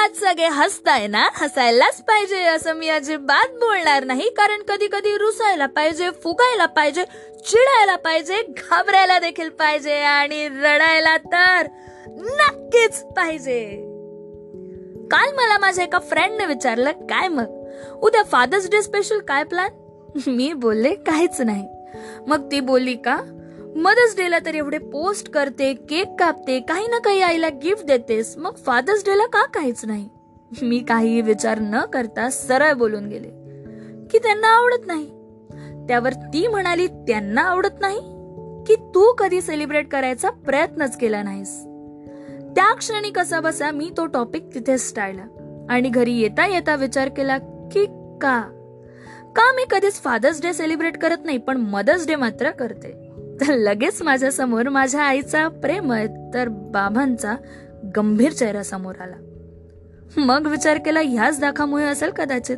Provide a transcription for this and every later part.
आहात सगळे हसताय ना हसायलाच पाहिजे असं मी अजिबात बोलणार नाही. कारण कधी कधी रुसायला पाहिजे फुगायला पाहिजे चिडायला पाहिजे घाबरायला देखील पाहिजे आणि रडायला तर नक्कीच पाहिजे. काल मला माझ्या एका फ्रेंडने विचारलं काय मग? उद्या फादर्स डे स्पेशल काय प्लॅन मी बोलले काहीच नाही. मग ती बोलली का? मदर्स डेला तर एवढे पोस्ट करते केक कापते काही ना काही आईला गिफ्ट देतेस. मग फादर्स डेला का काहीच नाही? मी काही विचार न करता सरळ बोलून गेले. की त्यांना आवडत नाही. त्यावर ती म्हणाली त्यांना आवडत नाही? की तू कधी सेलिब्रेट करायचा प्रयत्नच केला नाहीस? त्या क्षणी कसा बसा मी तो टॉपिक तिथेच टाळला. आणि घरी येता येता विचार केला की का? का मी कधीच फादर्स डे सेलिब्रेट करत नाही पण मदर्स डे मात्र करते. तर लगेच माझ्यासमोर माझ्या आईचा प्रेम तर बाबांचा गंभीर चेहरा समोर आला. मग विचार केला ह्याच दाखामुळे असेल कदाचित.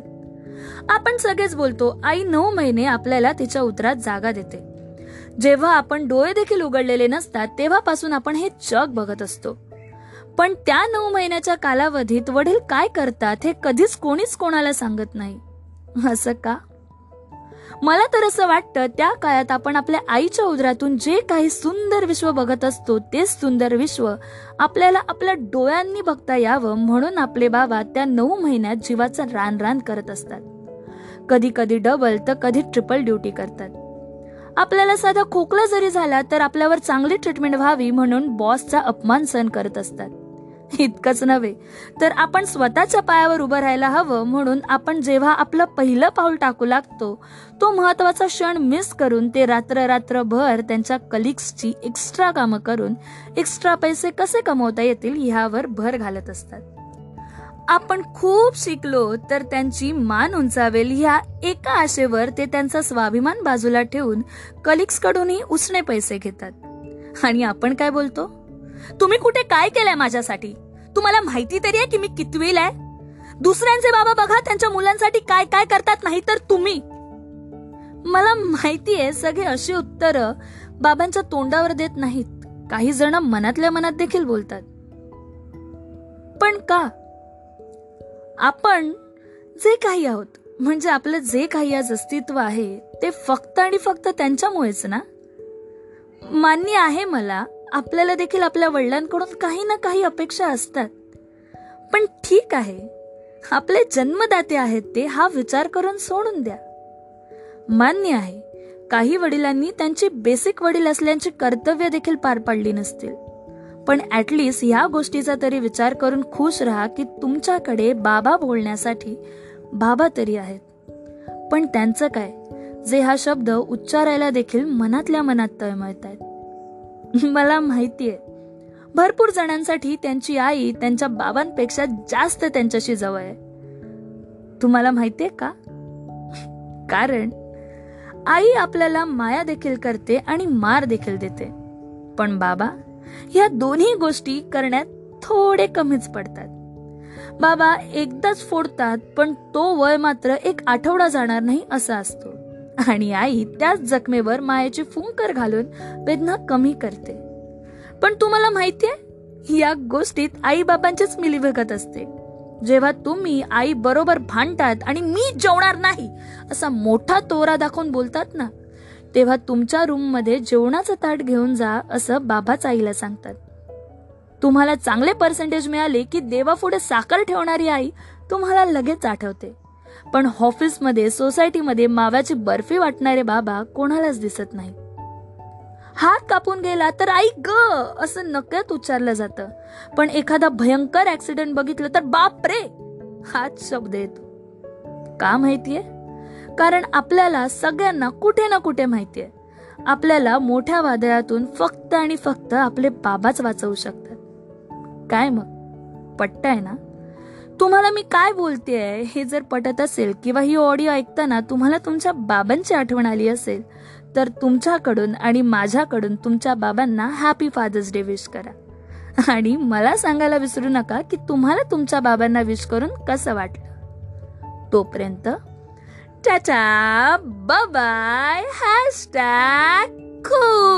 आपण सगळेच बोलतो आई नऊ महिने आपल्याला तिच्या उतरात जागा देते. जेव्हा आपण डोळे देखील उघडलेले नसतात तेव्हापासून आपण हे जग बघत असतो. पण त्या नऊ महिन्याच्या कालावधीत वडील काय करतात हे कधीच कोणीच कोणाला सांगत नाही. असं का? मला तर असं वाटतं त्या काळात आपण आपल्या आईच्या उदरातून जे काही सुंदर विश्व बघत असतो तेच सुंदर विश्व आपल्याला आपल्या डोळ्यांनी बघता यावं म्हणून आपले बाबा त्या नऊ महिन्यात जीवाचं रान रान करत असतात. कधी कधी डबल तर कधी ट्रिपल ड्युटी करतात. आपल्याला साधा खोकला जरी झाला तर आपल्यावर चांगली ट्रीटमेंट व्हावी म्हणून बॉसचा अपमान सहन करत असतात. इतकंच नव्हे. तर आपण स्वतःच्या पायावर उभं राहायला हवं म्हणून आपण जेव्हा आपलं पहिलं पाऊल टाकू लागतो तो महत्त्वाचा क्षण मिस करून ते रात्र रात्रभर त्यांच्या कलिग्सची एक्स्ट्रा कामं करून एक्स्ट्रा पैसे कसे कमवता येतील ह्यावर भर घालत असतात. आपण खूप शिकलो तर त्यांची मान उंचावेल ह्या एका आशेवर ते त्यांचा स्वाभिमान बाजूला ठेवून कलिग्स कडूनही उसणे पैसे घेतात. आणि आपण काय बोलतो? तुम्ही कुठे काय केलंय माझ्यासाठी? तुम्हाला माहिती तरी आहे की मी कितवीला आहे? दुसऱ्यांचे बाबा बघा त्यांच्या मुलांसाठी काय काय करतात नाही तर तुम्ही. मला माहिती आहे सगळे अशी उत्तर बाबांच्या तोंडावर देत नाहीत. काही जण मनातल्या मनात देखील बोलतात. पण का? आपण जे काही आहोत म्हणजे आपलं जे काही आज अस्तित्व आहे ते फक्त आणि फक्त त्यांच्यामुळेच ना? मान्य आहे मला आपल्याला देखील आपल्या वडिलांकडून काही ना काही अपेक्षा असतात. पण ठीक आहे. आपले जन्मदाते आहेत ते हा विचार करून सोडून द्या. मान्य आहे काही वडिलांनी त्यांची बेसिक वडील असल्याची कर्तव्य देखील पार पाडली नसतील. पण ॲटलीस्ट ह्या गोष्टीचा तरी विचार करून खुश राहा की तुमच्याकडे बाबा बोलण्यासाठी बाबा तरी आहेत. पण त्यांचं काय? जे हा शब्द उच्चारायला देखील मनातल्या मनात तळमळत आहेत मला माहितीये. भरपूर जणांसाठी त्यांची आई त्यांच्या बाबांपेक्षा जास्त त्यांच्याशी जवळ आहे. तुम्हाला माहितीये का? कारण आई आपल्याला माया देखील करते आणि मार देखील देते. पण बाबा या दोन्ही गोष्टी करण्यात थोडे कमीच पडतात. बाबा एकदाच फोडतात पण तो वय मात्र एक आठवडा जाणार नाही असा असतो. आणि आई त्याच जखमेवर मायेची फुंकर घालून वेदना कमी करते. पण तुम्हाला माहितीये या गोष्टीत आई बाबांचीच मिलीभगत असते. जेव्हा तुम्ही आई बरोबर भांडतात आणि मी जेवणार नाही असा मोठा तोरा दाखवून बोलतात ना तेव्हा तुमच्या रूममध्ये जेवणाचं ताट घेऊन जा असं बाबाच आईला सांगतात. तुम्हाला चांगले पर्सेंटेज मिळाले की देवापुढे साखर ठेवणारी आई तुम्हाला लगेच आठवते. पण ऑफिसमध्ये सोसायटीमध्ये माव्याची बर्फी वाटणारे बाबा कोणालाच दिसत नाही. हात कापून गेला तर आई ग! असं नकळत उच्चारलं जातं. पण एखादा भयंकर ऍक्सिडेंट बघितलं तर बाप रे हाच शब्द येतो. का माहितीये? कारण आपल्याला सगळ्यांना कुठे ना कुठे माहितीये. आपल्याला मोठ्या वादळातून फक्त आणि फक्त आपले बाबाच वाचवू शकतात. काय मग? पट्टा आहे ना? तुम्हाला मी काय बोलते आहे हे जर पटत असेल किंवा ही ऑडिओ ऐकताना तुम्हाला तुमच्या बाबांची आठवण आली असेल तर तुमच्याकडून आणि माझ्याकडून तुमच्या बाबांना हॅपी फादर्स डे विश करा. आणि मला सांगायला विसरू नका की तुम्हाला तुमच्या बाबांना विश करून कसं वाटलं. तोपर्यंत चाचा बाय हॅशटॅग खूप